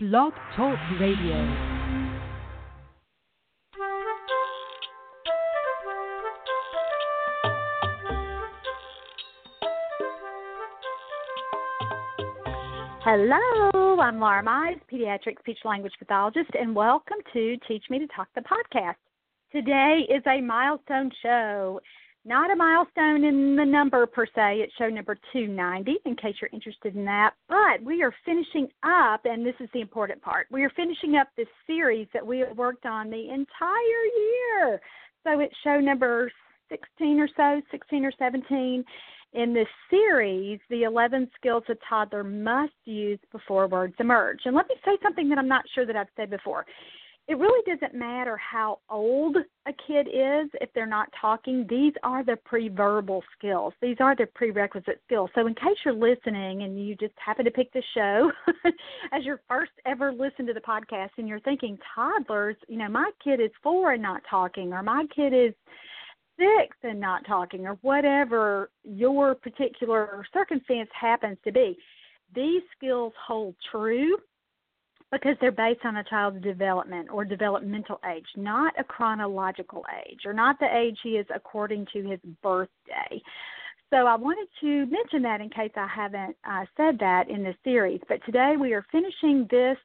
Blog Talk Radio. Hello, I'm Laura Mize, pediatric speech language pathologist, and welcome to Teach Me to Talk the podcast. Today is a milestone show. Not a milestone in the number per se, it's show number 290 in case you're interested in that. But we are finishing up, and this is the important part. We are finishing up this series that we have worked on the entire year. So it's show number 16 or so, 16 or 17 in this series, the 11 skills a toddler must use before words emerge. And let me say something that I'm not sure that I've said before. It really doesn't matter how old a kid is if they're not talking. These are the pre-verbal skills. These are the prerequisite skills. So in case you're listening and you just happen to pick the show as your first ever listen to the podcast and you're thinking toddlers, you know, my kid is 4 and not talking or my kid is six and not talking or whatever your particular circumstance happens to be. These skills hold true because they're based on a child's development or developmental age, not a chronological age or not the age he is according to his birthday. So I wanted to mention that in case I haven't uh, said that in this series. But today we are finishing this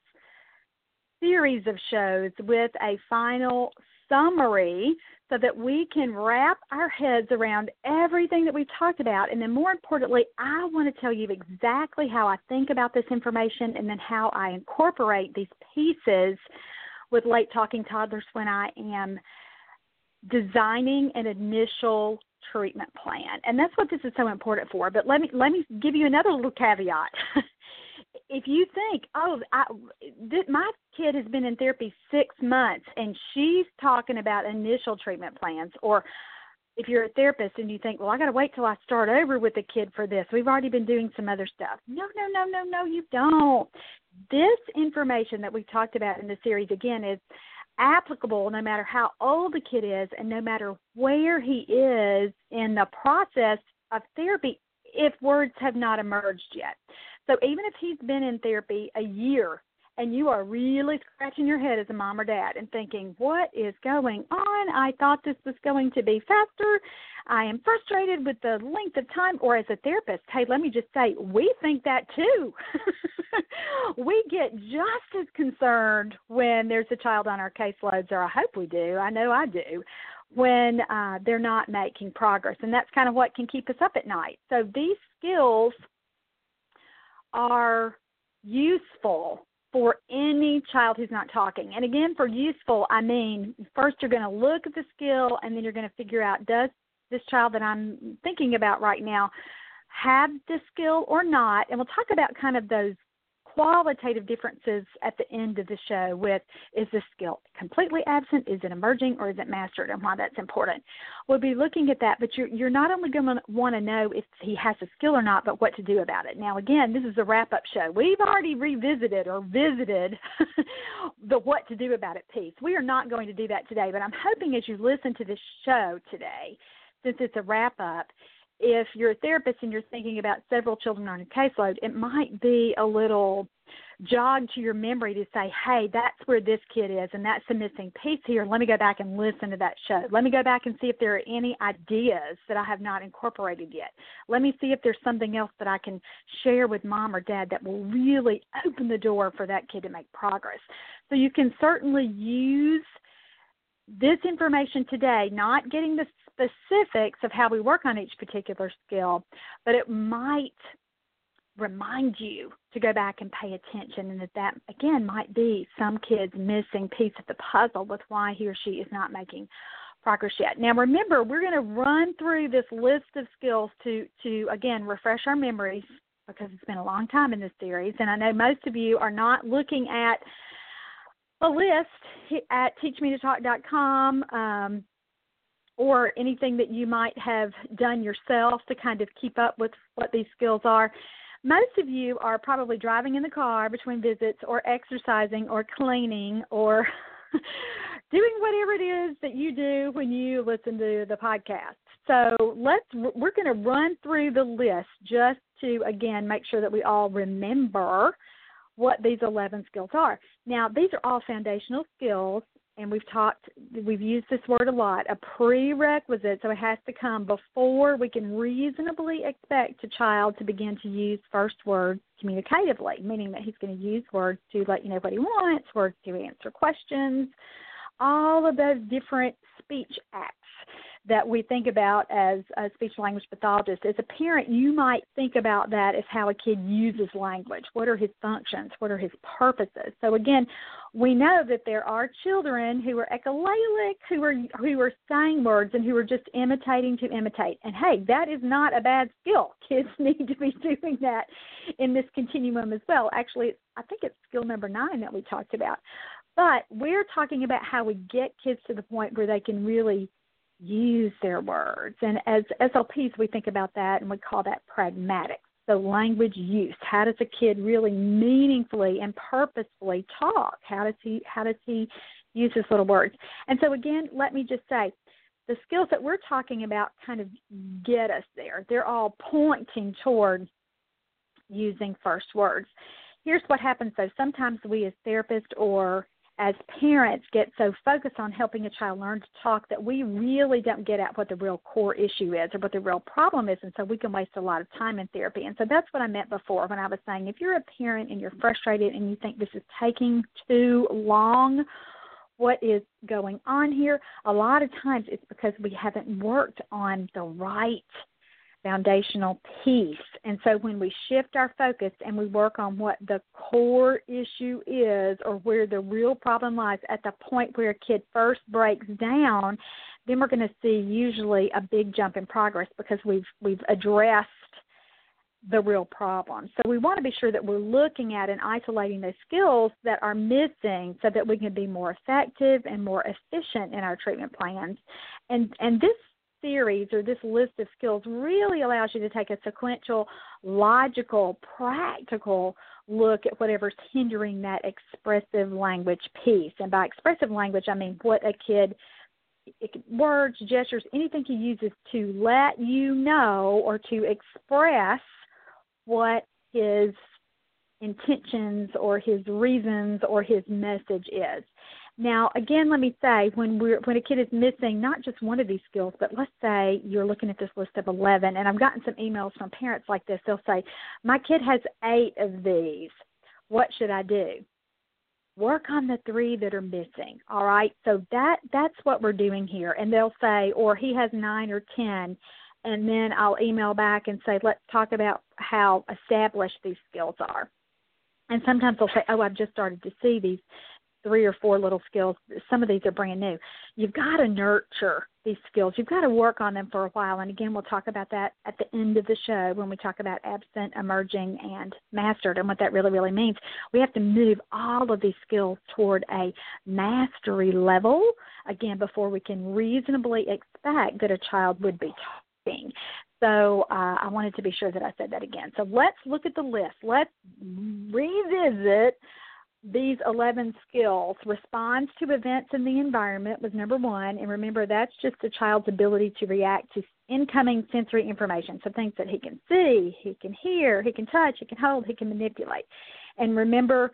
series of shows with a final summary so that we can wrap our heads around everything that we've talked about. And then, more importantly, I want to tell you exactly how I think about this information and then how I incorporate these pieces with late talking toddlers when I am designing an initial treatment plan. And that's what this is so important for. But let me let me give you another little caveat. if you think, oh, I, th- my kid has been in therapy six months and she's talking about initial treatment plans, or if you're a therapist and you think, well, I got to wait till I start over with the kid for this, we've already been doing some other stuff. No, no, no, no, no, you don't. This information that we've talked about in the series, again, is applicable no matter how old the kid is and no matter where he is in the process of therapy if words have not emerged yet. So even if he's been in therapy a year and you are really scratching your head as a mom or dad and thinking, what is going on? I thought this was going to be faster. I am frustrated with the length of time. Or as a therapist, hey, let me just say, we think that too. we get just as concerned when there's a child on our caseloads, or I hope we do. I know I do. When uh, they're not making progress. And that's kind of what can keep us up at night. So these skills are useful for any child who's not talking. And again, for useful, I mean, first you're going to look at the skill and then you're going to figure out does this child that I'm thinking about right now have this skill or not? And we'll talk about kind of those qualitative differences at the end of the show with is this skill completely absent, is it emerging, or is it mastered, and why that's important. We'll be looking at that, but you're, you're not only going to want to know if he has a skill or not, but what to do about it. Now, again, this is a wrap up show. We've already revisited or visited the what to do about it piece. We are not going to do that today, but I'm hoping as you listen to this show today, since it's a wrap up, if you're a therapist and you're thinking about several children on a caseload, it might be a little jog to your memory to say, hey, that's where this kid is, and that's the missing piece here. Let me go back and listen to that show. Let me go back and see if there are any ideas that I have not incorporated yet. Let me see if there's something else that I can share with mom or dad that will really open the door for that kid to make progress. So you can certainly use this information today, not getting the specifics of how we work on each particular skill, but it might remind you to go back and pay attention and that that again might be some kid's missing piece of the puzzle with why he or she is not making progress yet. Now remember, we're going to run through this list of skills to to again refresh our memories because it's been a long time in this series and I know most of you are not looking at a list at teachmetotalk.com um, or anything that you might have done yourself to kind of keep up with what these skills are. Most of you are probably driving in the car between visits or exercising or cleaning or doing whatever it is that you do when you listen to the podcast. So let's we're going to run through the list just to again make sure that we all remember what these 11 skills are. Now, these are all foundational skills, and we've talked, we've used this word a lot, a prerequisite, so it has to come before we can reasonably expect a child to begin to use first words communicatively, meaning that he's going to use words to let you know what he wants, words to answer questions, all of those different speech acts that we think about as a speech language pathologist. As a parent, you might think about that as how a kid uses language. What are his functions? What are his purposes? So again, we know that there are children who are echolalic, who are who are saying words and who are just imitating to imitate. And hey, that is not a bad skill. Kids need to be doing that in this continuum as well. Actually, I think it's skill number nine that we talked about. But we're talking about how we get kids to the point where they can really use their words. And as SLPs, we think about that and we call that pragmatic. So, language use. How does a kid really meaningfully and purposefully talk? How does he how does he use his little words? And so, again, let me just say, the skills that we're talking about kind of get us there. They're all pointing toward using first words. Here's what happens though. Sometimes we as therapists or as parents get so focused on helping a child learn to talk that we really don't get at what the real core issue is or what the real problem is and so we can waste a lot of time in therapy. And so that's what i meant before when i was saying if you're a parent and you're frustrated and you think this is taking too long what is going on here? A lot of times it's because we haven't worked on the right foundational piece. And so when we shift our focus and we work on what the core issue is or where the real problem lies at the point where a kid first breaks down, then we're going to see usually a big jump in progress because we've we've addressed the real problem. So we want to be sure that we're looking at and isolating those skills that are missing so that we can be more effective and more efficient in our treatment plans. And and this series or this list of skills really allows you to take a sequential, logical, practical look at whatever's hindering that expressive language piece. And by expressive language, I mean what a kid words, gestures, anything he uses to let you know or to express what his intentions or his reasons or his message is. Now, again, let me say when we're when a kid is missing not just one of these skills, but let's say you're looking at this list of 11, and I've gotten some emails from parents like this. They'll say, "My kid has eight of these. What should I do?" Work on the three that are missing. All right, so that that's what we're doing here. And they'll say, or he has nine or ten, and then I'll email back and say, let's talk about how established these skills are. And sometimes they'll say, oh, I've just started to see these three or four little skills. Some of these are brand new. You've got to nurture these skills. You've got to work on them for a while. And again, we'll talk about that at the end of the show when we talk about absent, emerging, and mastered and what that really, really means. We have to move all of these skills toward a mastery level, again, before we can reasonably expect that a child would be talking. So uh, I wanted to be sure that I said that again. So let's look at the list. Let's revisit these 11 skills responds to events in the environment was number one. And remember that's just a child's ability to react to incoming sensory information so things that he can see he can hear he can touch he can hold he can manipulate. And remember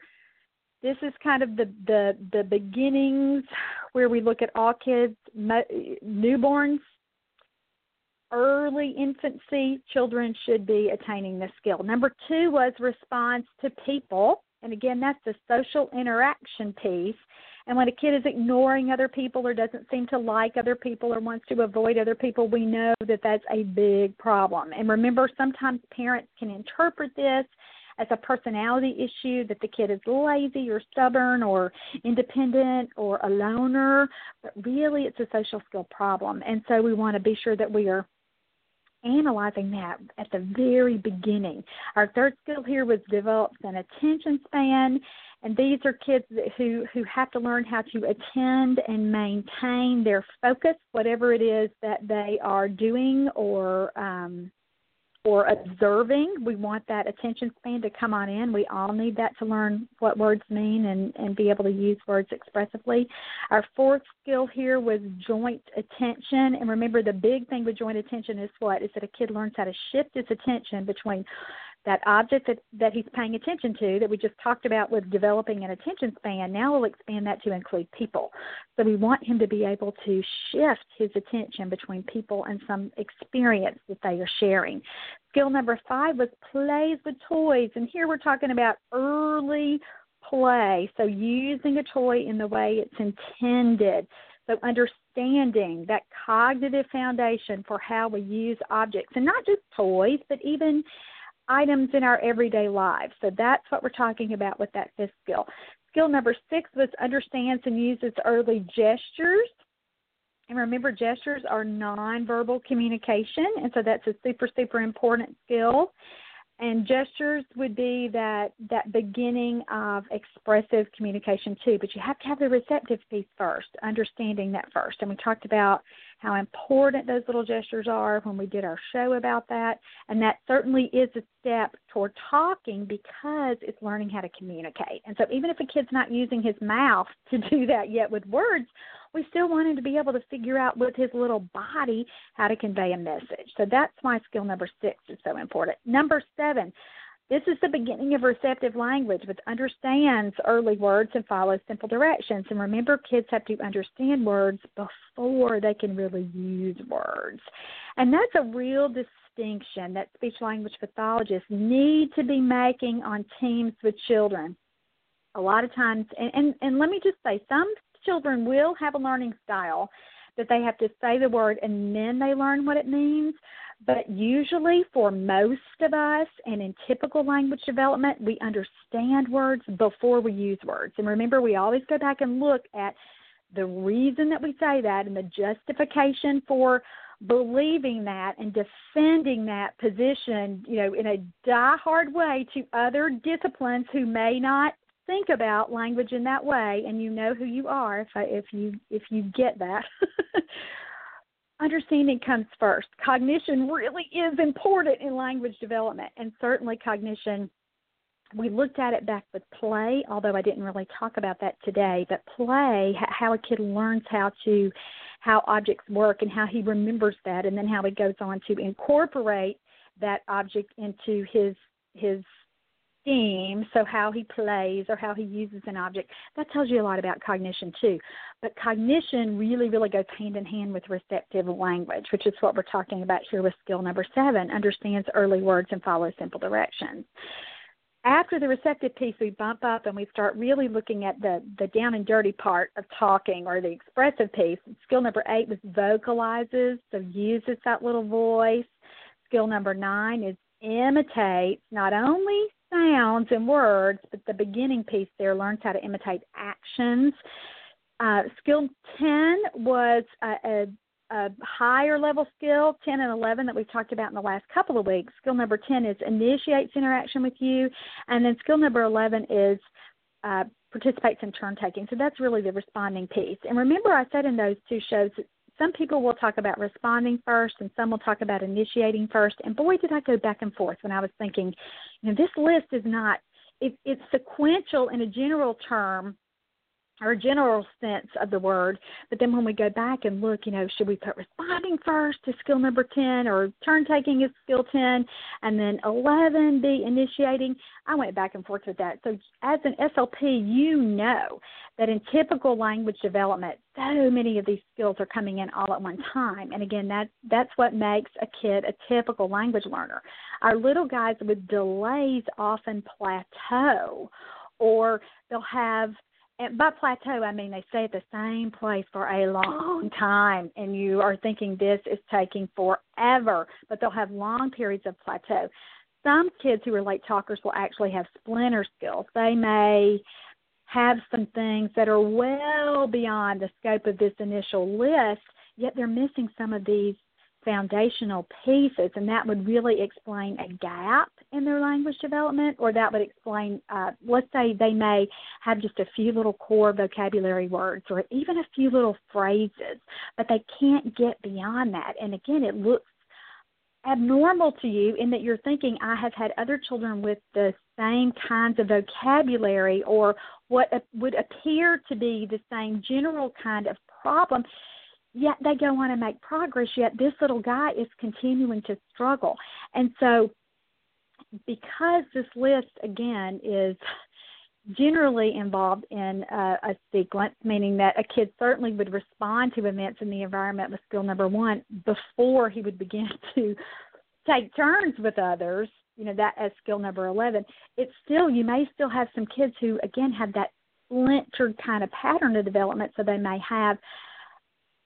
this is kind of the the the beginnings where we look at all kids newborns early infancy children should be attaining this skill. Number two was response to people and again, that's the social interaction piece. And when a kid is ignoring other people or doesn't seem to like other people or wants to avoid other people, we know that that's a big problem. And remember, sometimes parents can interpret this as a personality issue that the kid is lazy or stubborn or independent or a loner, but really it's a social skill problem. And so we want to be sure that we are analyzing that at the very beginning. Our third skill here was develops an attention span, and these are kids who who have to learn how to attend and maintain their focus, whatever it is that they are doing or um, or observing. We want that attention span to come on in. We all need that to learn what words mean and, and be able to use words expressively. Our fourth skill here was joint attention. And remember, the big thing with joint attention is what? Is that a kid learns how to shift his attention between that object that, that he's paying attention to that we just talked about with developing an attention span, now we'll expand that to include people. So we want him to be able to shift his attention between people and some experience that they are sharing. Skill number five was plays with toys. And here we're talking about early play. So using a toy in the way it's intended. So understanding that cognitive foundation for how we use objects and not just toys, but even items in our everyday lives. So that's what we're talking about with that fifth skill. Skill number six was understands and uses early gestures. And remember, gestures are nonverbal communication, and so that's a super, super important skill and gestures would be that that beginning of expressive communication too but you have to have the receptive piece first understanding that first and we talked about how important those little gestures are when we did our show about that and that certainly is a step toward talking because it's learning how to communicate and so even if a kid's not using his mouth to do that yet with words we still want him to be able to figure out with his little body how to convey a message. So that's why skill number six is so important. Number seven, this is the beginning of receptive language, which understands early words and follows simple directions. And remember, kids have to understand words before they can really use words. And that's a real distinction that speech language pathologists need to be making on teams with children. A lot of times, and, and, and let me just say, some children will have a learning style that they have to say the word and then they learn what it means. But usually, for most of us, and in typical language development, we understand words before we use words. And remember, we always go back and look at the reason that we say that and the justification for believing that and defending that position, you know, in a die-hard way to other disciplines who may not think about language in that way and you know who you are if I, if you if you get that. Understanding comes first. Cognition really is important in language development and certainly cognition we looked at it back with play although i didn't really talk about that today but play how a kid learns how to how objects work and how he remembers that and then how he goes on to incorporate that object into his his so how he plays or how he uses an object, that tells you a lot about cognition too. But cognition really, really goes hand in hand with receptive language, which is what we're talking about here with skill number seven understands early words and follows simple directions. After the receptive piece, we bump up and we start really looking at the, the down and dirty part of talking or the expressive piece. Skill number eight was vocalizes, so uses that little voice. Skill number nine is imitates not only sounds and words, but the beginning piece there learns how to imitate actions. Uh, skill 10 was a, a, a, higher level skill, 10 and 11 that we've talked about in the last couple of weeks. Skill number 10 is initiates interaction with you, and then skill number 11 is uh, participates in turn taking. So that's really the responding piece. And remember, I said in those two shows some people will talk about responding first and some will talk about initiating first. And boy, did I go back and forth when I was thinking, you know, this list is not, it, it's sequential in a general term or general sense of the word. But then when we go back and look, you know, should we put responding first to skill number 10 or turn taking is skill 10 and then 11 be initiating? I went back and forth with that. So as an SLP, you know that in typical language development, so many of these skills are coming in all at one time. And again, that that's what makes a kid a typical language learner. Our little guys with delays often plateau or they'll have and by plateau, I mean they stay at the same place for a long oh, time, and you are thinking this is taking forever, but they'll have long periods of plateau. Some kids who are late talkers will actually have splinter skills. They may have some things that are well beyond the scope of this initial list, yet they're missing some of these foundational pieces, and that would really explain a gap in their language development, or that would explain, uh, let's say they may have just a few little core vocabulary words or even a few little phrases, but they can't get beyond that. And again, it looks abnormal to you in that you're thinking, I have had other children with the same kinds of vocabulary or what would appear to be the same general kind of problem yet they go on and make progress, yet this little guy is continuing to struggle. And so because this list again is generally involved in a, a sequence, meaning that a kid certainly would respond to events in the environment with skill number one before he would begin to take turns with others, you know, that as skill number 11, it's still, you may still have some kids who, again, have that splintered kind of pattern of development, so they may have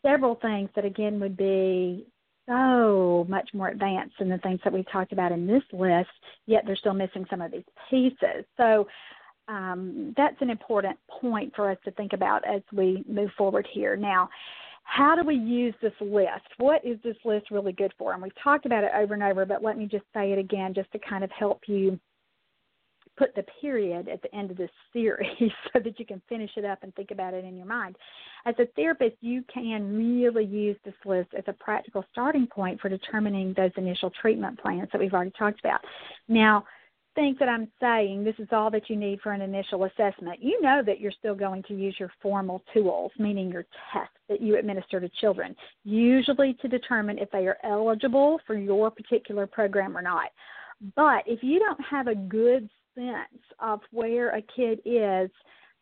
several things that, again, would be so much more advanced than the things that we've talked about in this list, yet they're still missing some of these pieces. So um, that's an important point for us to think about as we move forward here. Now, how do we use this list? What is this list really good for? And we've talked about it over and over, but let me just say it again just to kind of help you put the period at the end of this series so that you can finish it up and think about it in your mind. As a therapist, you can really use this list as a practical starting point for determining those initial treatment plans that we've already talked about. Now, think that I'm saying this is all that you need for an initial assessment. You know that you're still going to use your formal tools, meaning your tests that you administer to children, usually to determine if they are eligible for your particular program or not. But if you don't have a good sense of where a kid is,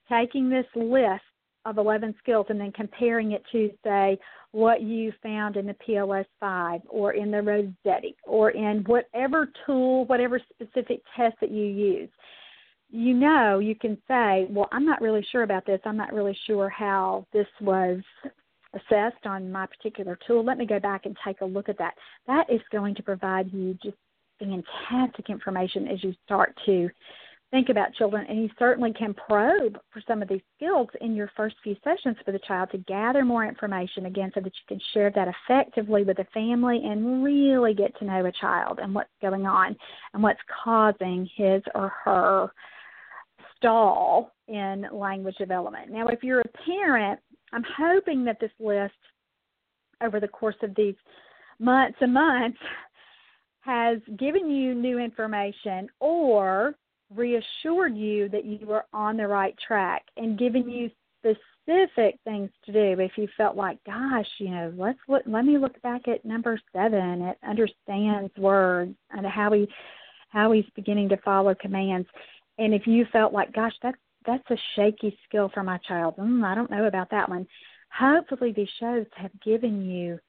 taking this list of 11 skills and then comparing it to, say, what you found in the PLS 5 or in the Rossetti or in whatever tool, whatever specific test that you use, you know you can say, well, I'm not really sure about this. I'm not really sure how this was assessed on my particular tool. Let me go back and take a look at that. That is going to provide you just fantastic information as you start to think about children, and you certainly can probe for some of these skills in your first few sessions for the child to gather more information again so that you can share that effectively with the family and really get to know a child and what's going on and what's causing his or her stall in language development. Now, if you're a parent, I'm hoping that this list over the course of these months and months has given you new information or reassured you that you were on the right track and given you specific things to do. If you felt like gosh you know let's look let me look back at number seven it understands words and how he how he's beginning to follow commands. And if you felt like gosh that's that's a shaky skill for my child mm, i don't know about that one hopefully these shows have given you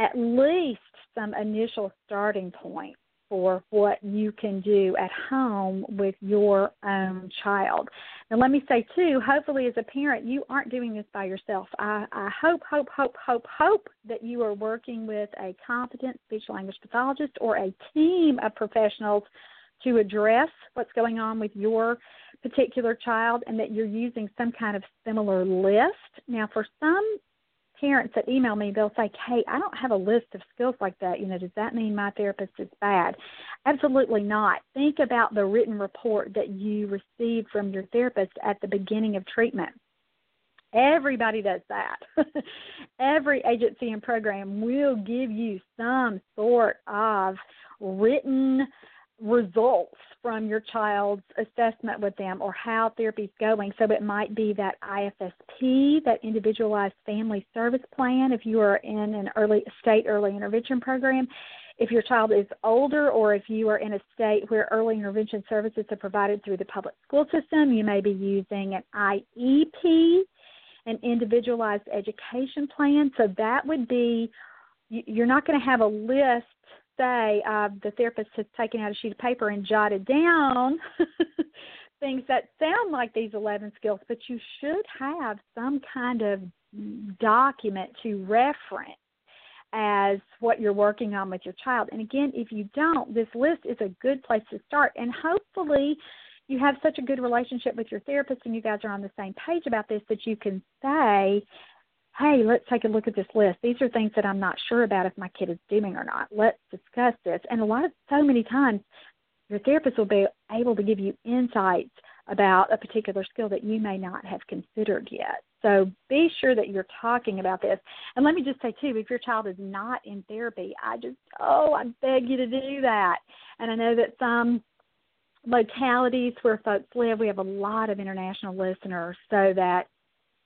at least some initial starting point for what you can do at home with your own child. Now, let me say, too, hopefully, as a parent, you aren't doing this by yourself. I, I hope, hope, hope, hope, hope that you are working with a competent speech language pathologist or a team of professionals to address what's going on with your particular child and that you're using some kind of similar list. Now, for some parents that email me, they'll say, Kate, I don't have a list of skills like that. You know, does that mean my therapist is bad? Absolutely not. Think about the written report that you received from your therapist at the beginning of treatment. Everybody does that. Every agency and program will give you some sort of written results from your child's assessment with them or how therapy's going. So it might be that IFSP, that individualized family service plan, if you are in an early state early intervention program. If your child is older or if you are in a state where early intervention services are provided through the public school system, you may be using an IEP, an individualized education plan. So that would be, you're not going to have a list say uh, the therapist has taken out a sheet of paper and jotted down things that sound like these 11 skills, but you should have some kind of document to reference as what you're working on with your child. And again, if you don't, this list is a good place to start. And hopefully, you have such a good relationship with your therapist and you guys are on the same page about this that you can say, hey, let's take a look at this list. These are things that I'm not sure about if my kid is doing or not. Let's discuss this. And a lot of so many times, your therapist will be able to give you insights about a particular skill that you may not have considered yet. So be sure that you're talking about this. And let me just say too, if your child is not in therapy, I just oh, I beg you to do that. And I know that some localities where folks live, we have a lot of international listeners, so that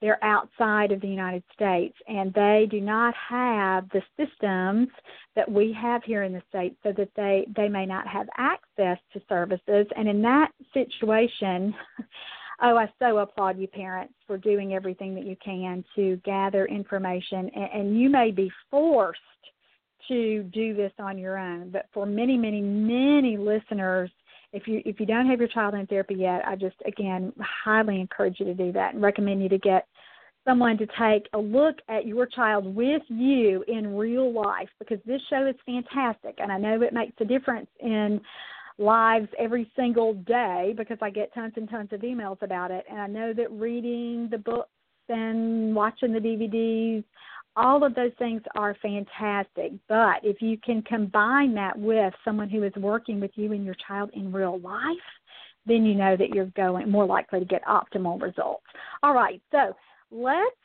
they're outside of the United States and they do not have the systems that we have here in the States so that they, they may not have access to services. And in that situation, oh, I so applaud you, parents, for doing everything that you can to gather information. And, and you may be forced to do this on your own, but for many, many, many listeners, if you if you don't have your child in therapy yet, I just again highly encourage you to do that and recommend you to get someone to take a look at your child with you in real life because this show is fantastic and I know it makes a difference in lives every single day because I get tons and tons of emails about it and I know that reading the books and watching the DVDs all of those things are fantastic. But if you can combine that with someone who is working with you and your child in real life, then you know that you're going more likely to get optimal results. All right, so let's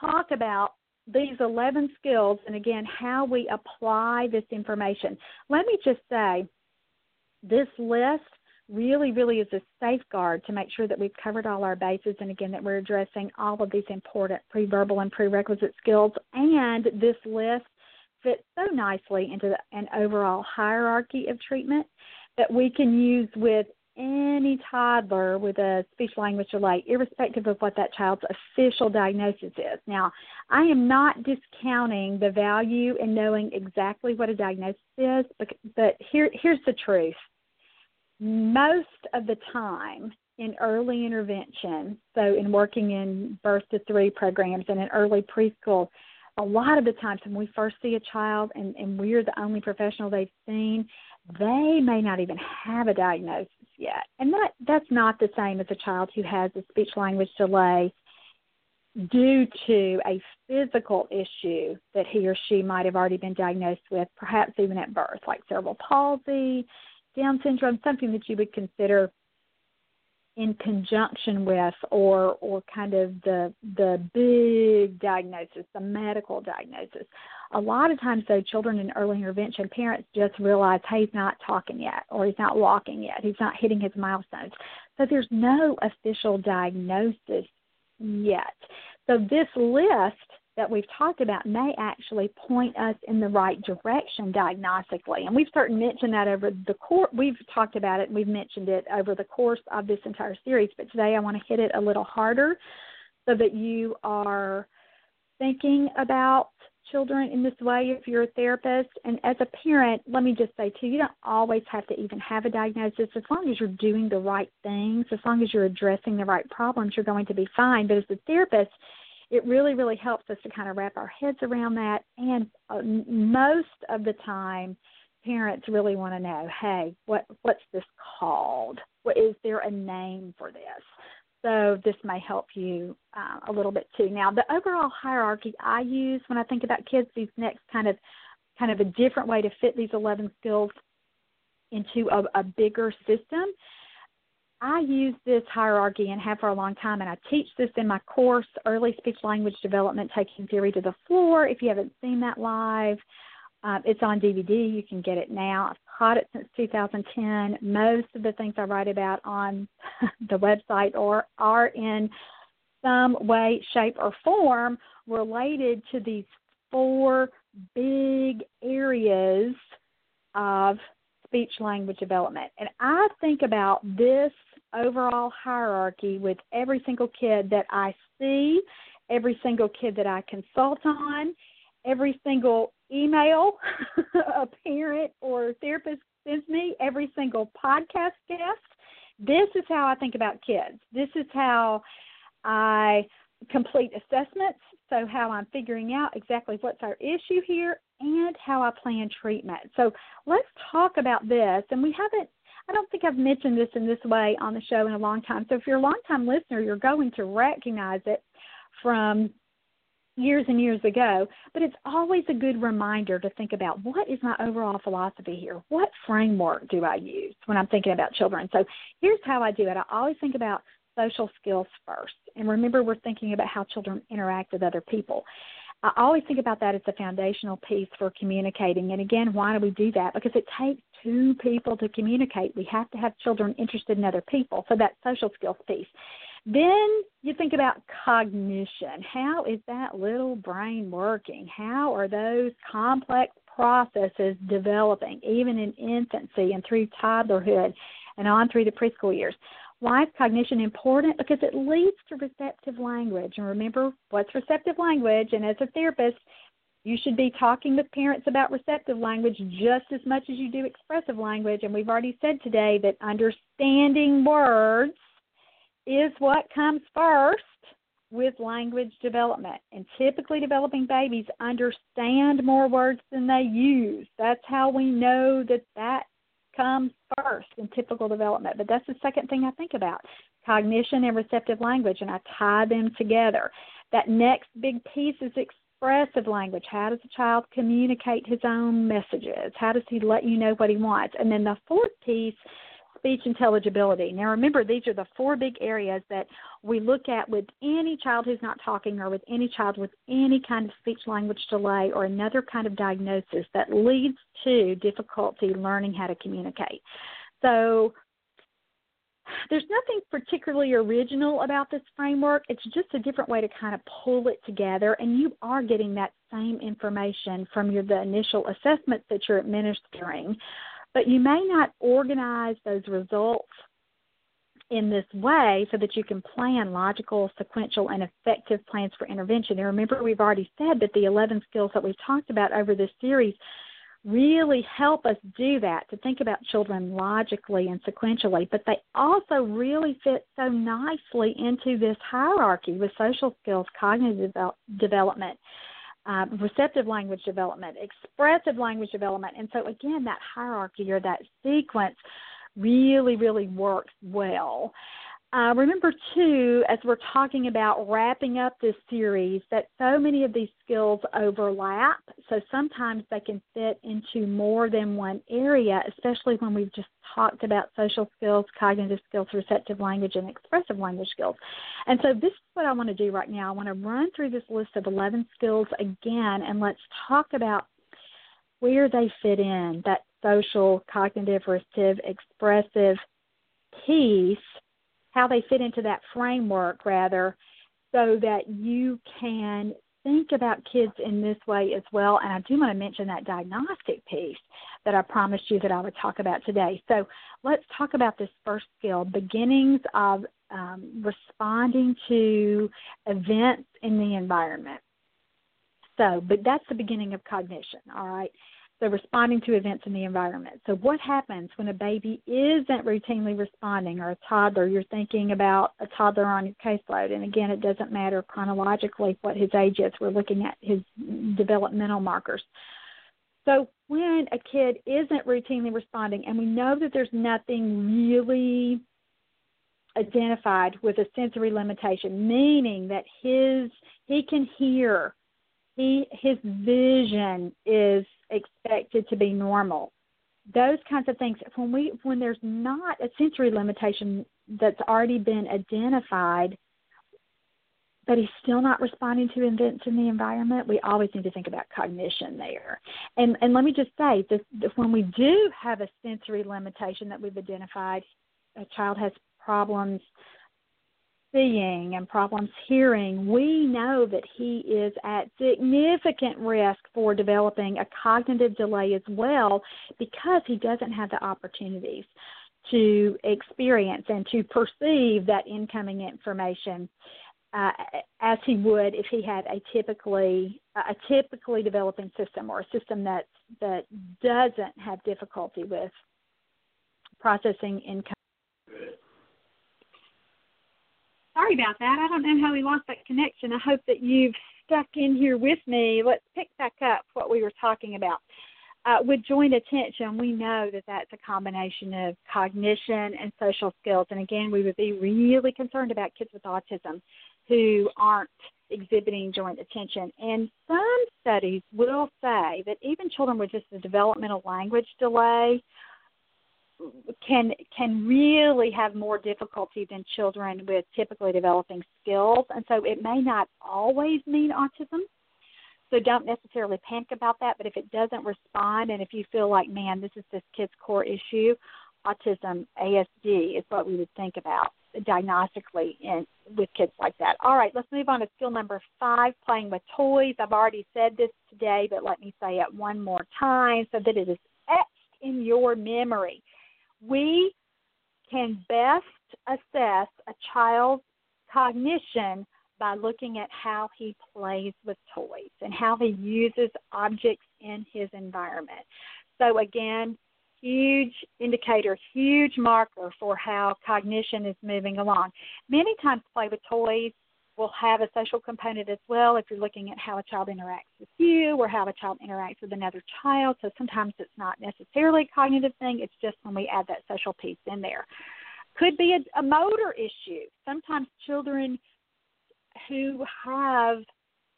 talk about these 11 skills and again how we apply this information. Let me just say this list really, really is a safeguard to make sure that we've covered all our bases and again that we're addressing all of these important pre-verbal and prerequisite skills. And this list fits so nicely into the, an overall hierarchy of treatment that we can use with any toddler with a speech language delay, irrespective of what that child's official diagnosis is. Now, I am not discounting the value in knowing exactly what a diagnosis is, but, here, here's the truth most of the time in early intervention, so in working in birth to three programs and in early preschool, a lot of the times when we first see a child and, and we're the only professional they've seen, they may not even have a diagnosis yet. And that that's not the same as a child who has a speech language delay due to a physical issue that he or she might have already been diagnosed with, perhaps even at birth, like cerebral palsy, down syndrome something that you would consider in conjunction with or or kind of the the big diagnosis the medical diagnosis. A lot of times though children in early intervention parents just realize hey he's not talking yet or he's not walking yet he's not hitting his milestones. So there's no official diagnosis yet. So this list that we've talked about may actually point us in the right direction diagnostically. And we've certainly mentioned that over the course, we've talked about it we've mentioned it over the course of this entire series, but today I want to hit it a little harder so that you are thinking about children in this way if you're a therapist. And as a parent, let me just say too, you don't always have to even have a diagnosis. As long as you're doing the right things, as long as you're addressing the right problems, you're going to be fine. But as a therapist, it really, really helps us to kind of wrap our heads around that. And uh, most of the time, parents really want to know, hey, what what's this called? What is there a name for this? So this may help you uh, a little bit too. Now, the overall hierarchy I use when I think about kids, these next kind of kind of a different way to fit these 11 skills into a, a bigger system I use this hierarchy and have for a long time, and I teach this in my course, Early Speech Language Development Taking Theory to the Floor. If you haven't seen that live, uh, it's on DVD. You can get it now. I've taught it since 2010. Most of the things I write about on the website or are in some way, shape, or form related to these four big areas of speech language development. And I think about this overall hierarchy with every single kid that I see, every single kid that I consult on, every single email a parent or therapist sends me, every single podcast guest. This is how I think about kids. This is how I complete assessments, so how I'm figuring out exactly what's our issue here and how I plan treatment. So let's talk about this. And we haven't I don't think I've mentioned this in this way on the show in a long time. So if you're a long time listener, you're going to recognize it from years and years ago, but it's always a good reminder to think about what is my overall philosophy here? What framework do I use when I'm thinking about children? So here's how I do it. I always think about social skills first. And remember, we're thinking about how children interact with other people. I always think about that as a foundational piece for communicating. And again, why do we do that? Because it takes two people to communicate. We have to have children interested in other people. So that social skills piece. Then you think about cognition. How is that little brain working? How are those complex processes developing, even in infancy and through toddlerhood and on through the preschool years? Why is cognition important? Because it leads to receptive language. And remember, what's receptive language? And as a therapist, you should be talking with parents about receptive language just as much as you do expressive language. And we've already said today that understanding words is what comes first with language development. And typically, developing babies understand more words than they use. That's how we know that that comes first in typical development. But that's the second thing I think about cognition and receptive language, and I tie them together. That next big piece is expressive language. How does a child communicate his own messages? How does he let you know what he wants? And then the fourth piece speech intelligibility. Now, remember, these are the four big areas that we look at with any child who's not talking or with any child with any kind of speech language delay or another kind of diagnosis that leads to difficulty learning how to communicate. So, there's nothing particularly original about this framework. It's just a different way to kind of pull it together, and you are getting that same information from your the initial assessments that you're administering but you may not organize those results in this way so that you can plan logical, sequential, and effective plans for intervention. And remember, we've already said that the 11 skills that we've talked about over this series really help us do that to think about children logically and sequentially, but they also really fit so nicely into this hierarchy with social skills, cognitive development, uh, receptive language development, expressive language development. And so, again, that hierarchy or that sequence really, really works well. Uh, remember, too, as we're talking about wrapping up this series, that so many of these skills overlap. So sometimes they can fit into more than one area, especially when we've just talked about social skills, cognitive skills, receptive language, and expressive language skills. And so this is what I want to do right now. I want to run through this list of 11 skills again, and let's talk about where they fit in that social, cognitive, receptive, expressive piece how they fit into that framework rather so that you can think about kids in this way as well. And I do want to mention that diagnostic piece that I promised you that I would talk about today. So let's talk about this first skill beginnings of um, responding to events in the environment. So, but that's the beginning of cognition, all right? So, responding to events in the environment. So, what happens when a baby isn't routinely responding, or a toddler? You're thinking about a toddler on your caseload, and again, it doesn't matter chronologically what his age is. We're looking at his developmental markers. So, when a kid isn't routinely responding, and we know that there's nothing really identified with a sensory limitation, meaning that his he can hear, he his vision is expected to be normal. Those kinds of things. When we when there's not a sensory limitation that's already been identified, but he's still not responding to events in the environment, we always need to think about cognition there. And and let me just say this, when we do have a sensory limitation that we've identified, a child has problems seeing and problems hearing, we know that he is at significant risk for developing a cognitive delay as well because he doesn't have the opportunities to experience and to perceive that incoming information uh, as he would if he had a typically a typically developing system or a system that that doesn't have difficulty with processing income sorry about that. I don't know how we lost that connection. I hope that you've stuck in here with me. Let's pick back up what we were talking about. Uh, with joint attention, we know that that's a combination of cognition and social skills. And again, we would be really concerned about kids with autism who aren't exhibiting joint attention. And some studies will say that even children with just a developmental language delay can can really have more difficulty than children with typically developing skills and so it may not always mean autism so don't necessarily panic about that but if it doesn't respond and if you feel like man this is this kid's core issue autism asd is what we would think about diagnostically in with kids like that. All right, let's move on to skill number five, playing with toys. I've already said this today, but let me say it one more time so that it is etched in your memory. We can best assess a child's cognition by looking at how he plays with toys and how he uses objects in his environment. So, again, huge indicator, huge marker for how cognition is moving along. Many times, play with toys will have a social component as well if you're looking at how a child interacts with you or how a child interacts with another child. So sometimes it's not necessarily a cognitive thing, it's just when we add that social piece in there. Could be a, a motor issue. Sometimes children who have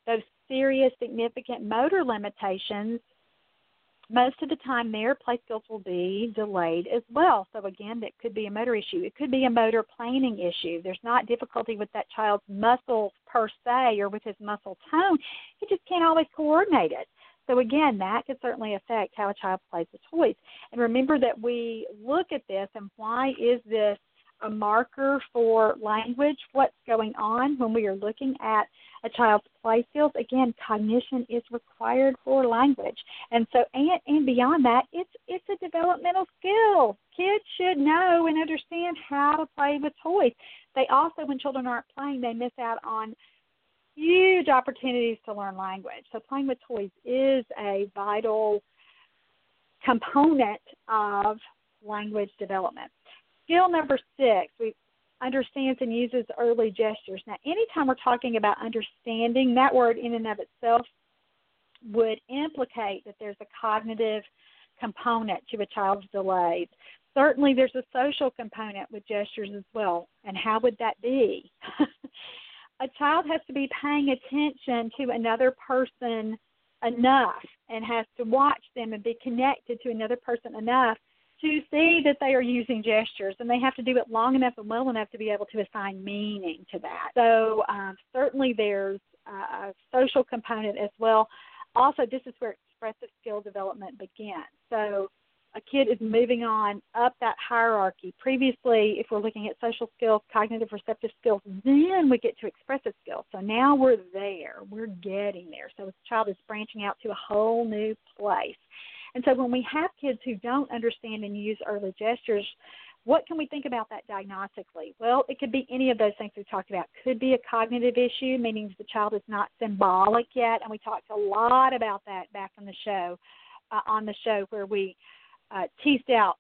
those serious, significant motor limitations most of the time their play skills will be delayed as well. So again, that could be a motor issue. It could be a motor planning issue. There's not difficulty with that child's muscles per se or with his muscle tone. He just can't always coordinate it. So again, that could certainly affect how a child plays with toys. And remember that we look at this and why is this a marker for language, what's going on when we are looking at a child's play skills. Again, cognition is required for language, and so and and beyond that, it's it's a developmental skill. Kids should know and understand how to play with toys. They also, when children aren't playing, they miss out on huge opportunities to learn language. So playing with toys is a vital component of language development. Skill number six, we understands and uses early gestures. Now, anytime we're talking about understanding, that word in and of itself would implicate that there's a cognitive component to a child's delays. Certainly, there's a social component with gestures as well. And how would that be? a child has to be paying attention to another person enough and has to watch them and be connected to another person enough to see that they are using gestures, and they have to do it long enough and well enough to be able to assign meaning to that. So um, certainly there's a social component as well. Also, this is where expressive skill development begins. So a kid is moving on up that hierarchy. Previously, if we're looking at social skills, cognitive receptive skills, then we get to expressive skills. So now we're there, we're getting there. So the child is branching out to a whole new place. And so when we have kids who don't understand and use early gestures, what can we think about that diagnostically? Well, it could be any of those things we talked about. Could be a cognitive issue, meaning the child is not symbolic yet, and we talked a lot about that back on the show, uh, on the show where we uh, teased out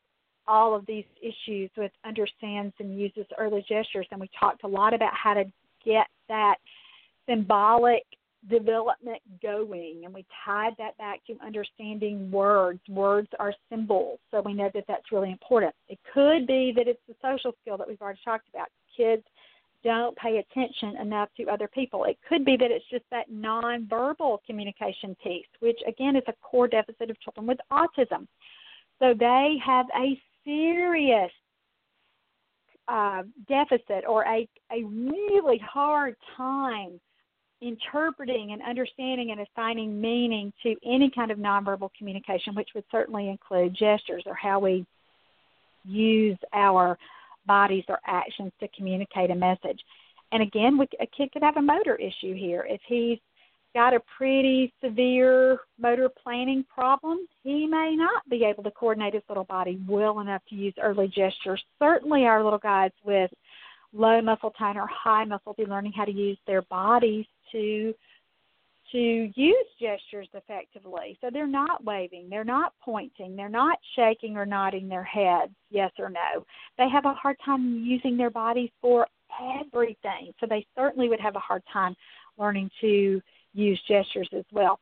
all of these issues with understands and uses early gestures, and we talked a lot about how to get that symbolic development going and we tied that back to understanding words. Words are symbols so we know that that's really important. It could be that it's the social skill that we've already talked about. Kids don't pay attention enough to other people. It could be that it's just that nonverbal communication piece which again is a core deficit of children with autism. So they have a serious uh, deficit or a, a really hard time interpreting and understanding and assigning meaning to any kind of nonverbal communication, which would certainly include gestures or how we use our bodies or actions to communicate a message. And again, we, a kid could have a motor issue here. If he's got a pretty severe motor planning problem, he may not be able to coordinate his little body well enough to use early gestures. Certainly, our little guys with low muscle tone or high muscle be learning how to use their bodies to to use gestures effectively. So they're not waving, they're not pointing, they're not shaking or nodding their heads, yes or no. They have a hard time using their bodies for everything. So they certainly would have a hard time learning to use gestures as well.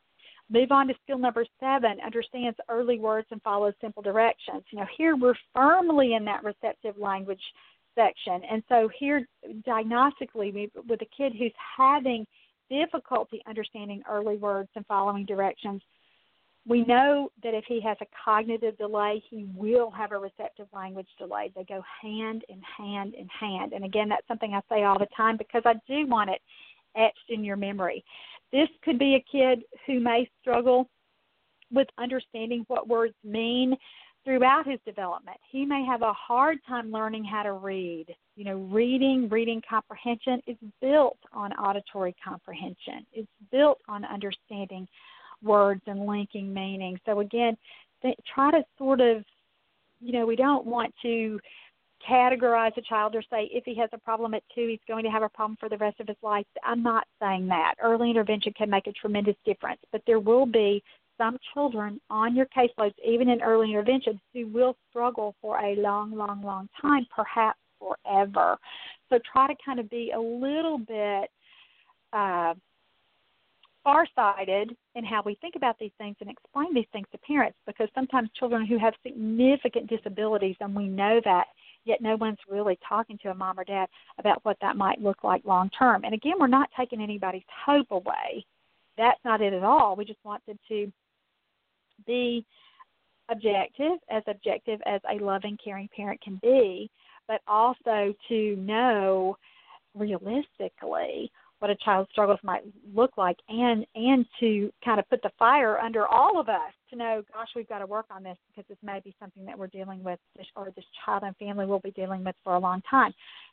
Move on to skill number seven, understands early words and follows simple directions. You know, here we're firmly in that receptive language section. And so here diagnostically we, with a kid who's having difficulty understanding early words and following directions, we know that if he has a cognitive delay, he will have a receptive language delay. They go hand in hand in hand. And again, that's something I say all the time because I do want it etched in your memory. This could be a kid who may struggle with understanding what words mean throughout his development. He may have a hard time learning how to read. You know, reading, reading comprehension is built on auditory comprehension. It's built on understanding words and linking meaning. So again, they try to sort of, you know, we don't want to categorize a child or say if he has a problem at two, he's going to have a problem for the rest of his life. I'm not saying that. Early intervention can make a tremendous difference, but there will be some children on your caseloads, even in early intervention, who will struggle for a long, long, long time, perhaps forever. So try to kind of be a little bit uh, farsighted in how we think about these things and explain these things to parents because sometimes children who have significant disabilities, and we know that, yet no one's really talking to a mom or dad about what that might look like long term. And again, we're not taking anybody's hope away. That's not it at all. We just want them to be objective, as objective as a loving, caring parent can be, but also to know realistically what a child's struggles might look like and and to kind of put the fire under all of us to know gosh we've got to work on this because this may be something that we're dealing with or this child and family will be dealing with for a long time.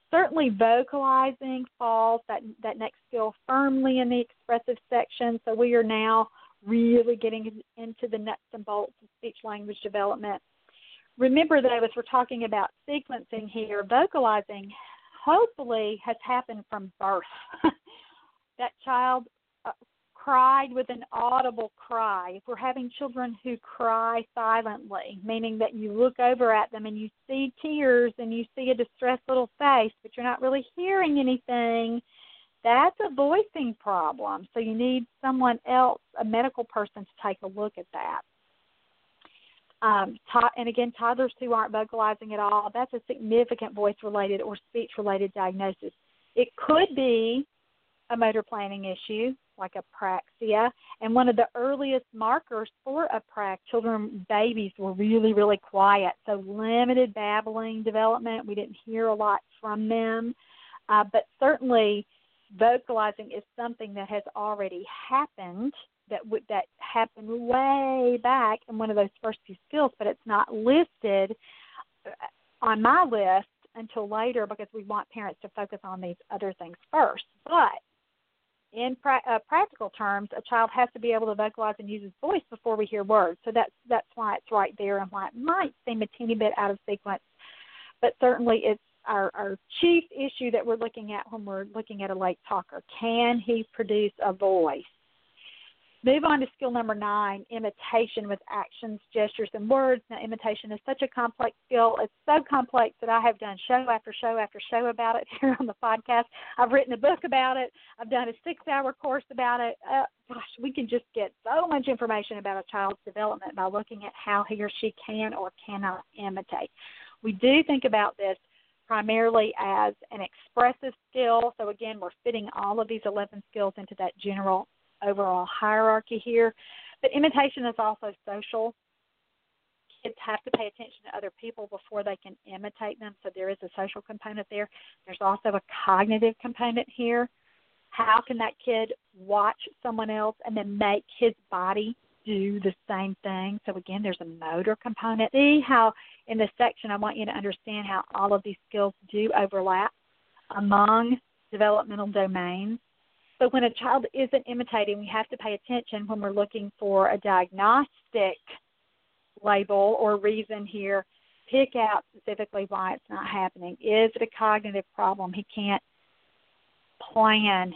Certainly vocalizing falls that that next skill firmly in the expressive section. So we are now really getting into the nuts and bolts of speech language development remember though as we're talking about sequencing here vocalizing hopefully has happened from birth. that child uh, cried with an audible cry. If we're having children who cry silently, meaning that you look over at them and you see tears and you see a distressed little face, but you're not really hearing anything, that's a voicing problem. So you need someone else, a medical person, to take a look at that. Um, and again, toddlers who aren't vocalizing at all, that's a significant voice related or speech related diagnosis. It could be a motor planning issue like apraxia. And one of the earliest markers for apraxia, children, babies were really, really quiet. So limited babbling development. We didn't hear a lot from them. Uh, but certainly vocalizing is something that has already happened that would that happened way back in one of those first few skills, but it's not listed uh, on my list until later because we want parents to focus on these other things first. But in pra- uh, practical terms, a child has to be able to vocalize and use his voice before we hear words. So that's that's why it's right there and why it might seem a teeny bit out of sequence, but certainly it's our, our chief issue that we're looking at when we're looking at a late talker. Can he produce a voice? Move on to skill number nine imitation with actions, gestures, and words. Now, imitation is such a complex skill. It's so complex that I have done show after show after show about it here on the podcast. I've written a book about it, I've done a six hour course about it. Uh, gosh, we can just get so much information about a child's development by looking at how he or she can or cannot imitate. We do think about this primarily as an expressive skill. So, again, we're fitting all of these 11 skills into that general overall hierarchy here. But imitation is also social. Kids have to pay attention to other people before they can imitate them, so there is a social component there. There's also a cognitive component here. How can that kid watch someone else and then make his body do the same thing? So, again, there's a motor component. See how in this section I want you to understand how all of these skills do overlap among developmental domains. So when a child isn't imitating, we have to pay attention when we're looking for a diagnostic label or reason here. Pick out specifically why it's not happening. Is it a cognitive problem? He can't plan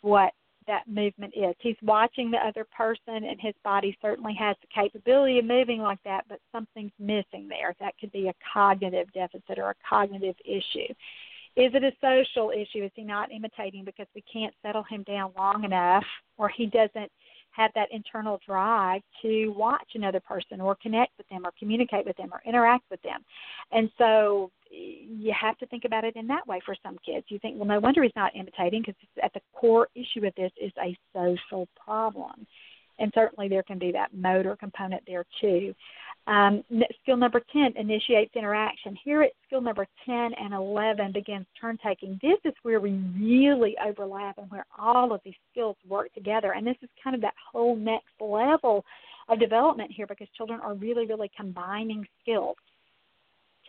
what that movement is. He's watching the other person, and his body certainly has the capability of moving like that, but something's missing there. That could be a cognitive deficit or a cognitive issue. Is it a social issue? Is he not imitating because we can't settle him down long enough, or he doesn't have that internal drive to watch another person or connect with them or communicate with them or interact with them? And so you have to think about it in that way for some kids. You think, well, no wonder he's not imitating because at the core issue of this is a social problem. And certainly there can be that motor component there too. Um, skill number 10 initiates interaction. Here at skill number 10 and 11 begins turn taking. This is where we really overlap and where all of these skills work together. And this is kind of that whole next level of development here because children are really, really combining skills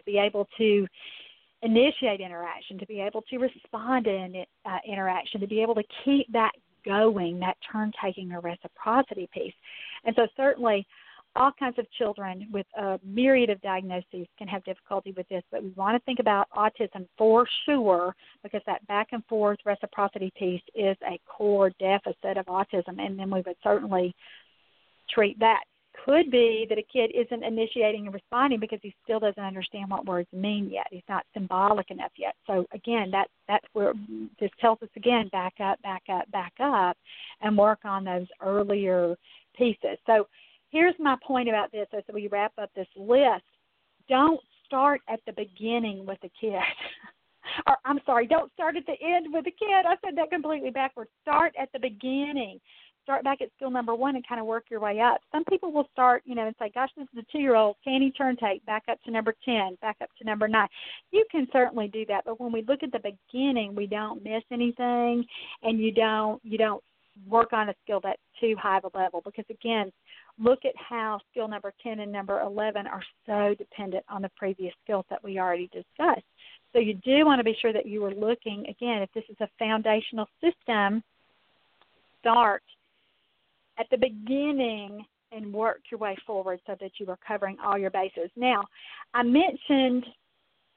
be able to initiate interaction, to be able to respond in uh, interaction, to be able to keep that going, that turn taking or reciprocity piece. And so, certainly, all kinds of children with a myriad of diagnoses can have difficulty with this, but we want to think about autism for sure because that back and forth reciprocity piece is a core deficit of autism, and then we would certainly treat that could be that a kid isn't initiating and responding because he still doesn't understand what words mean yet. He's not symbolic enough yet. So again, that that's where this tells us again, back up, back up, back up, and work on those earlier pieces. So here's my point about this as we wrap up this list. Don't start at the beginning with a kid. or I'm sorry, don't start at the end with a kid. I said that completely backwards. Start at the beginning start back at skill number one and kind of work your way up. Some people will start, you know, and say, gosh, this is a two year old, can he turn take? Back up to number 10, back up to number nine. You can certainly do that, but when we look at the beginning, we don't miss anything and you don't, you don't work on a skill that's too high of a level because again, look at how skill number 10 and number 11 are so dependent on the previous skills that we already discussed. So you do want to be sure that you are looking, again, if this is a foundational system, start at the beginning and work your way forward so that you are covering all your bases. Now, I mentioned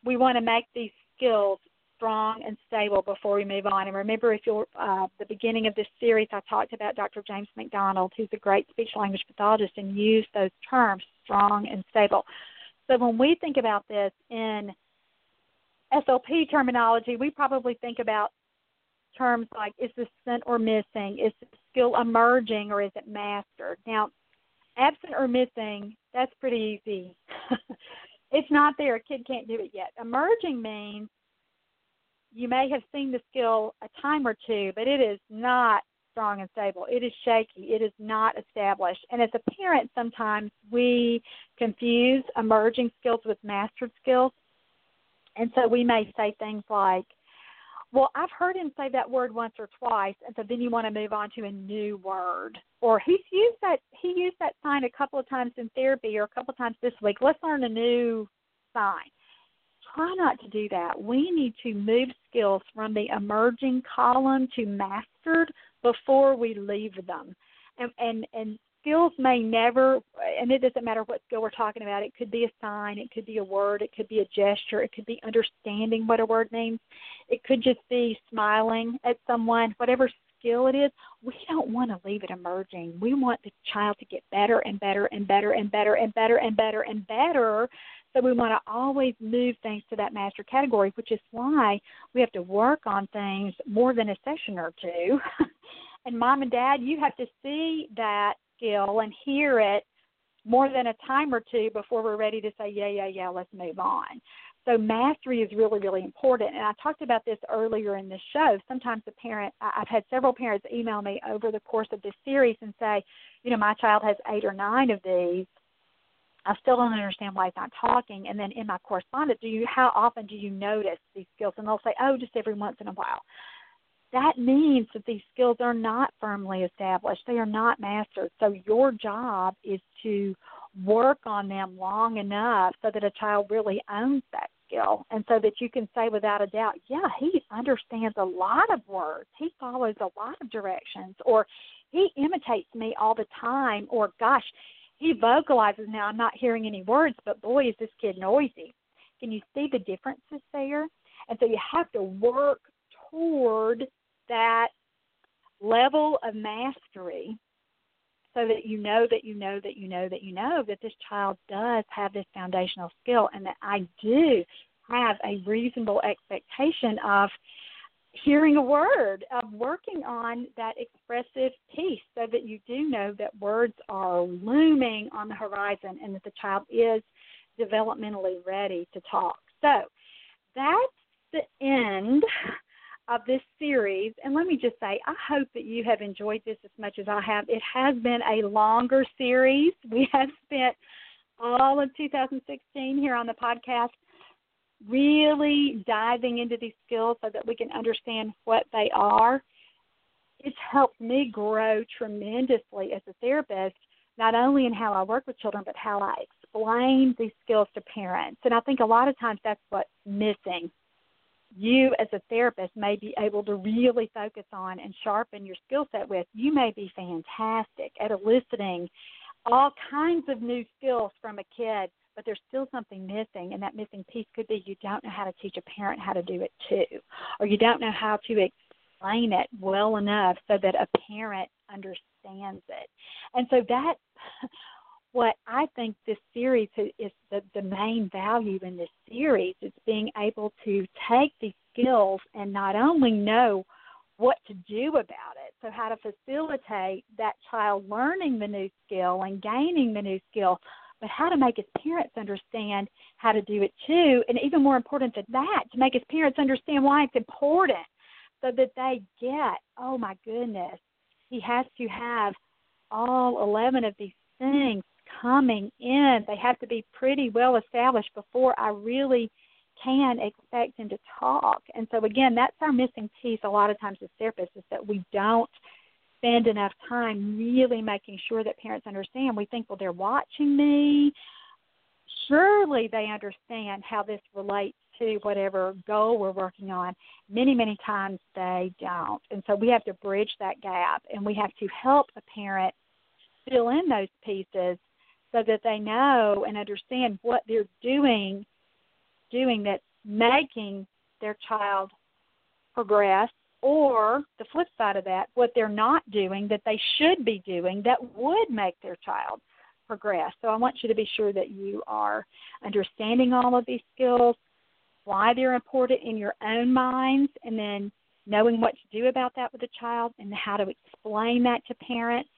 we want to make these skills strong and stable before we move on. And remember, if you're uh, the beginning of this series, I talked about Dr. James McDonald, who's a great speech language pathologist, and used those terms, strong and stable. So when we think about this in SLP terminology, we probably think about terms like is this sent or missing? Is skill emerging or is it mastered? Now, absent or missing, that's pretty easy. it's not there. A kid can't do it yet. Emerging means you may have seen the skill a time or two, but it is not strong and stable. It is shaky. It is not established. And as a parent, sometimes we confuse emerging skills with mastered skills. And so we may say things like, well, I've heard him say that word once or twice, and so then you want to move on to a new word. Or he's used that he used that sign a couple of times in therapy or a couple of times this week. Let's learn a new sign. Try not to do that. We need to move skills from the emerging column to mastered before we leave them. And and and skills may never, and it doesn't matter what skill we're talking about. It could be a sign, it could be a word, it could be a gesture, it could be understanding what a word means, it could just be smiling at someone, whatever skill it is. We don't want to leave it emerging. We want the child to get better and better and better and better and better and better and better. So we want to always move things to that master category, which is why we have to work on things more than a session or two. and mom and dad, you have to see that skill and hear it more than a time or two before we're ready to say, yeah, yeah, yeah, let's move on. So mastery is really, really important. And I talked about this earlier in the show. Sometimes the parent, I've had several parents email me over the course of this series and say, you know, my child has eight or nine of these. I still don't understand why he's not talking. And then in my correspondence, do you how often do you notice these skills? And they'll say, oh, just every once in a while that means that these skills are not firmly established. They are not mastered. So your job is to work on them long enough so that a child really owns that skill and so that you can say without a doubt, yeah, he understands a lot of words. He follows a lot of directions or he imitates me all the time or gosh, he vocalizes now I'm not hearing any words, but boy is this kid noisy. Can you see the differences there? And so you have to work toward that level of mastery so that you know that you know that you know that you know that this child does have this foundational skill and that I do have a reasonable expectation of hearing a word, of working on that expressive piece so that you do know that words are looming on the horizon and that the child is developmentally ready to talk. So that's the end of this series. And let me just say, I hope that you have enjoyed this as much as I have. It has been a longer series. We have spent all of 2016 here on the podcast really diving into these skills so that we can understand what they are. It's helped me grow tremendously as a therapist not only in how I work with children, but how I explain these skills to parents. And I think a lot of times that's what's missing. You, as a therapist, may be able to really focus on and sharpen your skill set with. You may be fantastic at eliciting all kinds of new skills from a kid, but there's still something missing, and that missing piece could be you don't know how to teach a parent how to do it too, or you don't know how to explain it well enough so that a parent understands it. And so that what I think this series is the, the main value in this series is being able to take these skills and not only know what to do about it, so how to facilitate that child learning the new skill and gaining the new skill, but how to make his parents understand how to do it too, and even more important than that, to make his parents understand why it's important so that they get, oh my goodness, he has to have all 11 of these things coming in. They have to be pretty well established before I really can expect him to talk. And so, again, that's our missing piece a lot of times as therapists is that we don't spend enough time really making sure that parents understand. We think, well, they're watching me. Surely they understand how this relates to whatever goal we're working on. Many, many times they don't. And so we have to bridge that gap and we have to help a parent fill in those pieces so that they know and understand what they're doing doing that's making their child progress. Or the flip side of that what they're not doing that they should be doing that would make their child progress. So i want you to be sure that you are understanding all of these skills why they're important in your own minds and then knowing what to do about that with a child and how to explain that to parents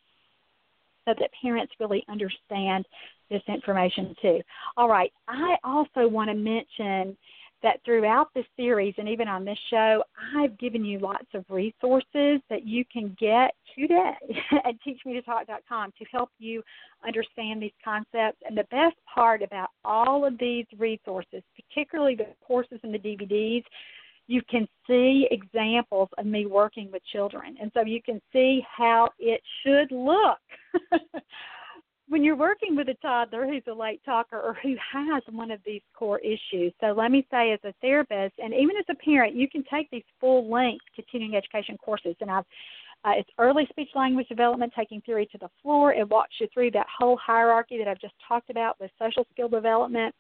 so that parents really understand this information too. All right, I also want to mention that throughout this series and even on this show, I've given you lots of resources that you can get today at teachmetotalk.com to help you understand these concepts. And the best part about all of these resources, particularly the courses and the DVDs, you can see examples of me working with children. And so you can see how it should look when you're working with a toddler who's a late talker or who has one of these core issues. So let me say, as a therapist and even as a parent, you can take these full length continuing education courses. And I've uh, it's early speech language development, taking theory to the floor. It walks you through that whole hierarchy that I've just talked about with social skill development,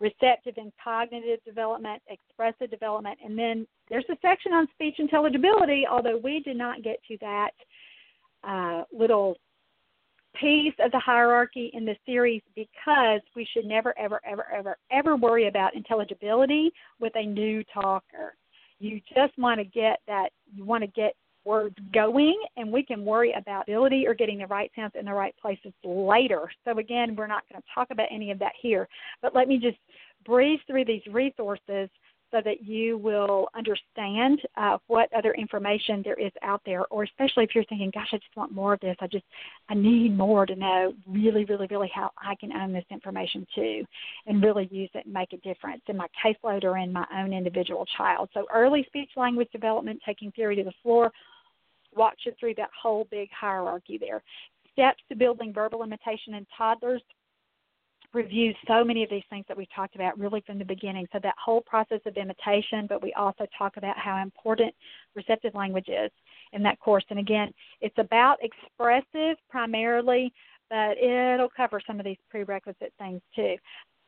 receptive and cognitive development, expressive development, and then there's a section on speech intelligibility, although we did not get to that uh, little piece of the hierarchy in the series because we should never, ever, ever, ever, ever worry about intelligibility with a new talker. You just want to get that, you want to get words going, and we can worry about ability or getting the right sounds in the right places later. So, again, we're not going to talk about any of that here, but let me just breeze through these resources so that you will understand uh, what other information there is out there, or especially if you're thinking, gosh, I just want more of this. I just, I need more to know really, really, really how I can own this information too and really use it and make a difference in my caseload or in my own individual child. So, early speech language development, taking theory to the floor, walks you through that whole big hierarchy there. Steps to building verbal imitation in toddlers reviews so many of these things that we've talked about really from the beginning. So that whole process of imitation, but we also talk about how important receptive language is in that course. And again, it's about expressive primarily, but it'll cover some of these prerequisite things too.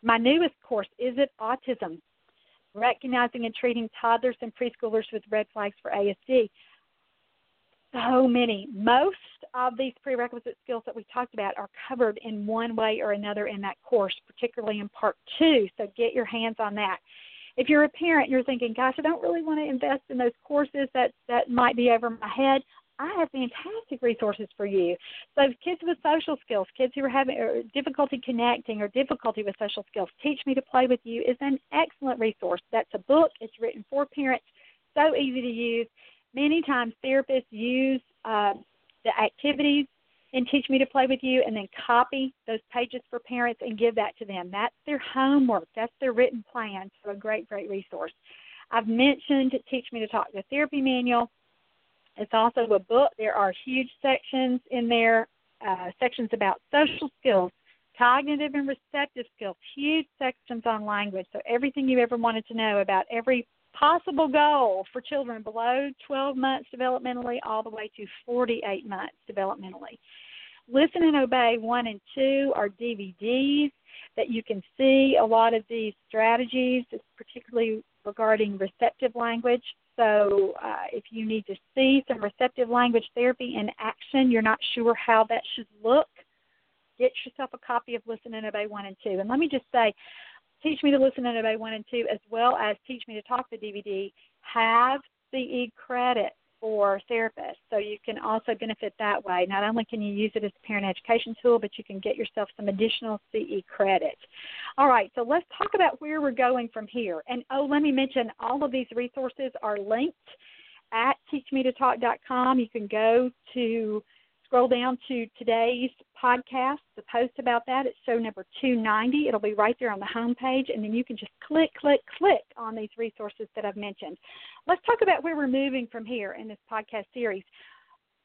My newest course, Is It Autism? Recognizing and Treating Toddlers and Preschoolers with Red Flags for ASD so many. Most of these prerequisite skills that we talked about are covered in one way or another in that course, particularly in part two. So get your hands on that. If you're a parent, you're thinking, "Gosh, I don't really want to invest in those courses. That that might be over my head." I have fantastic resources for you. So, kids with social skills, kids who are having uh, difficulty connecting or difficulty with social skills, Teach Me to Play with You is an excellent resource. That's a book. It's written for parents. So easy to use many times therapists use uh, the activities and teach me to play with you and then copy those pages for parents and give that to them. That's their homework. That's their written plan. So a great, great resource. I've mentioned Teach Me to Talk the Therapy Manual. It's also a book. There are huge sections in there uh, sections about social skills, cognitive and receptive skills, huge sections on language. So everything you ever wanted to know about every possible goal for children below 12 months developmentally all the way to 48 months developmentally. Listen and Obey 1 and 2 are DVDs that you can see a lot of these strategies, particularly regarding receptive language. So, uh, if you need to see some receptive language therapy in action, you're not sure how that should look, get yourself a copy of Listen and Obey 1 and 2. And let me just say, Teach Me to Listen and Obey 1 and 2, as well as Teach Me to Talk the DVD, have CE credit for therapists. So you can also benefit that way. Not only can you use it as a parent education tool, but you can get yourself some additional CE credit. All right, so let's talk about where we're going from here. And oh, let me mention all of these resources are linked at teachmetotalk.com. You can go to scroll down to today's podcast, the post about that. It's show number 290. It'll be right there on the home page, and then you can just click, click, click on these resources that I've mentioned. Let's talk about where we're moving from here in this podcast series.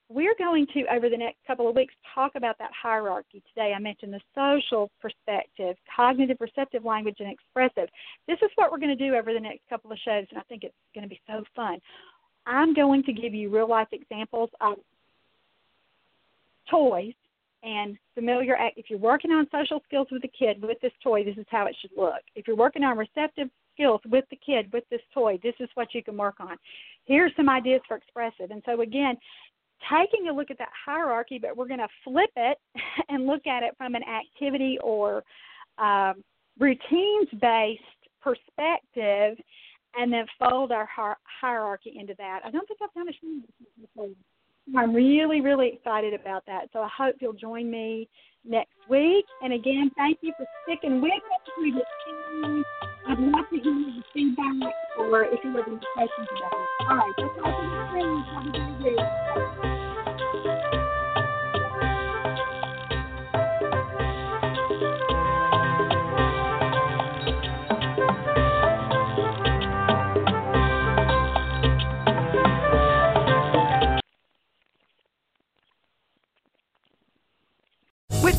We're going to, over the next couple of weeks, talk about that hierarchy. Today I mentioned the social perspective, cognitive, receptive language, and expressive. This is what we're going to do over the next couple of shows, and I think it's going to be so fun. I'm going to give you real life examples of toys and familiar act if you're working on social skills with a kid with this toy this is how it should look. If you're working on receptive skills with the kid with this toy this is what you can work on. Here's some ideas for expressive. And so again taking a look at that hierarchy but we're going to flip it and look at it from an activity or um, routines based perspective and then fold our hierarchy into that. I don't think i've done a before I'm really, really excited about that. So I hope you'll join me next week. And again, thank you for sticking with us. I'd love to hear your feedback or if you have any questions about it. All right, that's all for the Have a great